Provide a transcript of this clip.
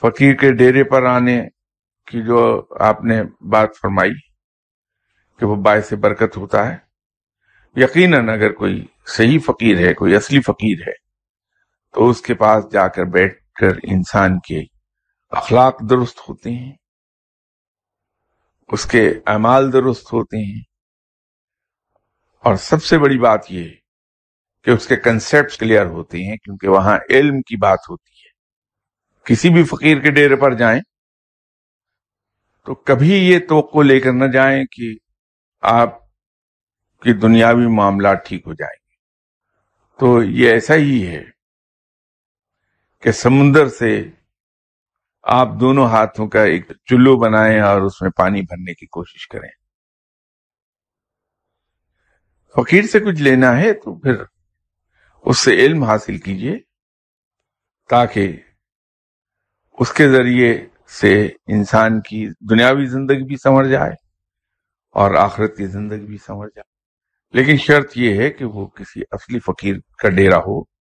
فقیر کے ڈیرے پر آنے کی جو آپ نے بات فرمائی کہ وہ باعث برکت ہوتا ہے، یقیناً اگر کوئی صحیح فقیر ہے، کوئی اصلی فقیر ہے، تو اس کے پاس جا کر بیٹھ کر انسان کے اخلاق درست ہوتے ہیں، اس کے اعمال درست ہوتے ہیں۔ اور سب سے بڑی بات یہ کہ اس کے کنسیپٹ کلیئر ہوتے ہیں کیونکہ وہاں علم کی بات ہوتی ہے۔ کسی بھی فقیر کے ڈیرے پر جائیں تو کبھی یہ توقع لے کر نہ جائیں کہ آپ کی دنیاوی معاملات ٹھیک ہو جائیں گے۔ تو یہ ایسا ہی ہے کہ سمندر سے آپ دونوں ہاتھوں کا ایک چلو بنائیں اور اس میں پانی بھرنے کی کوشش کریں۔ فقیر سے کچھ لینا ہے تو پھر اس سے علم حاصل کیجیے تاکہ اس کے ذریعے سے انسان کی دنیاوی زندگی بھی سمر جائے اور آخرت کی زندگی بھی سمر جائے۔ لیکن شرط یہ ہے کہ وہ کسی اصلی فقیر کا ڈیرا ہو